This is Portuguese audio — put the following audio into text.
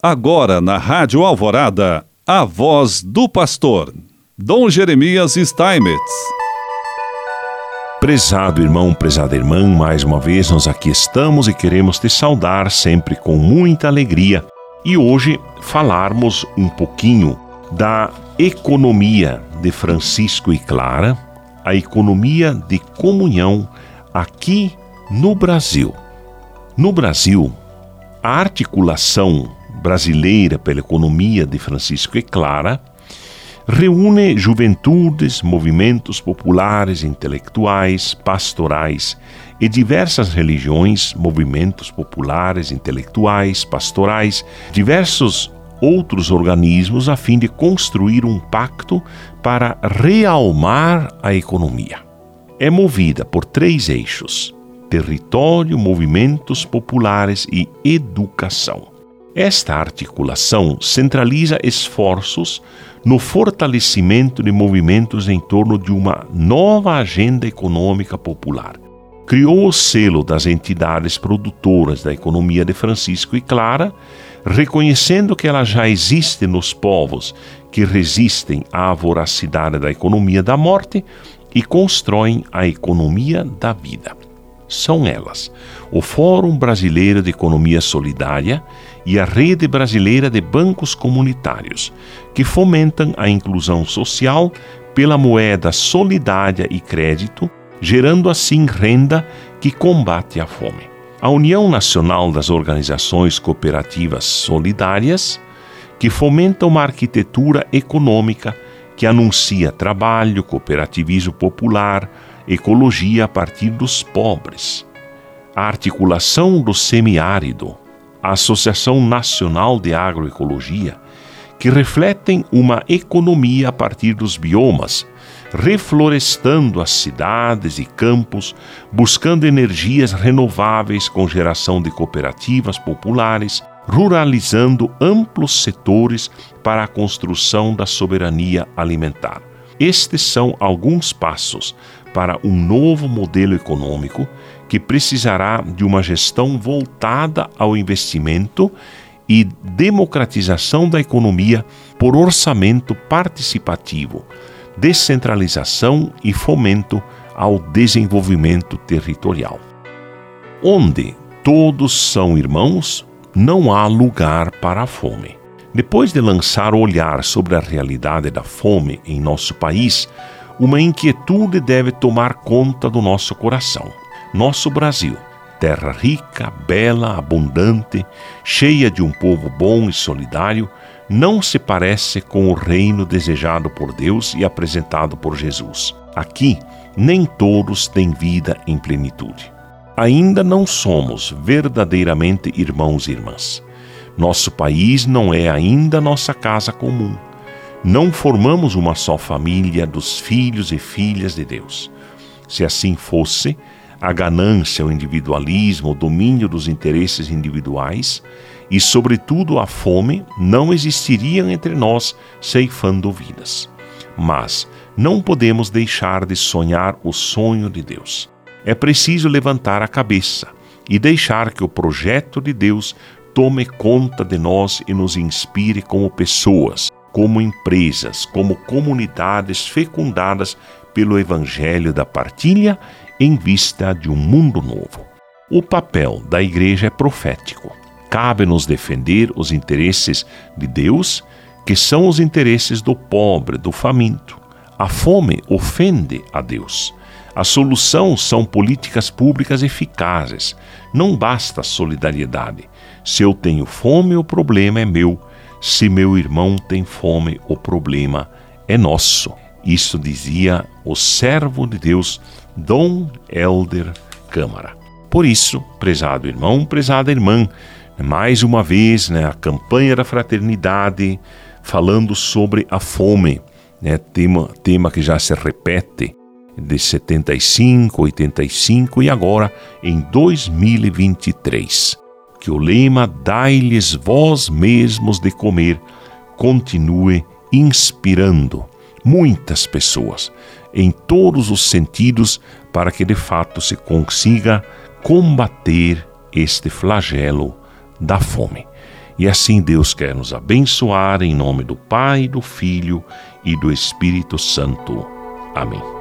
Agora na Rádio Alvorada, a voz do pastor, Dom Jeremias Steinmetz. Prezado irmão, prezada irmã, mais uma vez nós aqui estamos e queremos te saudar sempre com muita alegria e hoje falarmos um pouquinho da economia de Francisco e Clara, a economia de comunhão aqui no Brasil. No Brasil, a articulação brasileira pela economia de Francisco e Clara reúne juventudes, movimentos populares, intelectuais, pastorais e diversas religiões, movimentos populares, intelectuais, pastorais, diversos outros organismos a fim de construir um pacto para realmar a economia. É movida por três eixos: território, movimentos populares e educação. Esta articulação centraliza esforços no fortalecimento de movimentos em torno de uma nova agenda econômica popular. Criou o selo das entidades produtoras da economia de Francisco e Clara, reconhecendo que ela já existe nos povos que resistem à voracidade da economia da morte e constroem a economia da vida são elas: o Fórum Brasileiro de Economia Solidária e a Rede Brasileira de Bancos Comunitários, que fomentam a inclusão social pela moeda solidária e crédito, gerando assim renda que combate a fome. A União Nacional das Organizações Cooperativas Solidárias, que fomenta uma arquitetura econômica que anuncia trabalho, cooperativismo popular, ecologia a partir dos pobres, a articulação do semiárido, a Associação Nacional de Agroecologia, que refletem uma economia a partir dos biomas, reflorestando as cidades e campos, buscando energias renováveis com geração de cooperativas populares, ruralizando amplos setores para a construção da soberania alimentar. Estes são alguns passos para um novo modelo econômico que precisará de uma gestão voltada ao investimento e democratização da economia por orçamento participativo, descentralização e fomento ao desenvolvimento territorial. Onde todos são irmãos, não há lugar para a fome. Depois de lançar o olhar sobre a realidade da fome em nosso país, uma inquietude deve tomar conta do nosso coração. Nosso Brasil, terra rica, bela, abundante, cheia de um povo bom e solidário, não se parece com o reino desejado por Deus e apresentado por Jesus. Aqui, nem todos têm vida em plenitude. Ainda não somos verdadeiramente irmãos e irmãs. Nosso país não é ainda nossa casa comum não formamos uma só família dos filhos e filhas de Deus. Se assim fosse, a ganância, o individualismo, o domínio dos interesses individuais e, sobretudo, a fome não existiriam entre nós ceifando vidas. Mas não podemos deixar de sonhar o sonho de Deus. É preciso levantar a cabeça e deixar que o projeto de Deus tome conta de nós e nos inspire como pessoas como empresas, como comunidades fecundadas pelo Evangelho da partilha em vista de um mundo novo. O papel da Igreja é profético. Cabe-nos defender os interesses de Deus, que são os interesses do pobre, do faminto. A fome ofende a Deus. A solução são políticas públicas eficazes. Não basta solidariedade. Se eu tenho fome, o problema é meu. Se meu irmão tem fome, o problema é nosso. Isso dizia o servo de Deus, Dom Helder Câmara. Por isso, prezado irmão, prezada irmã, mais uma vez, né, a campanha da fraternidade falando sobre a fome, né, tema, tema que já se repete de 75, 85 e agora em 2023 que o lema Dai-lhes vós mesmos de comer continue inspirando muitas pessoas em todos os sentidos para que de fato se consiga combater este flagelo da fome. E assim Deus quer nos abençoar em nome do Pai, do Filho e do Espírito Santo. Amém.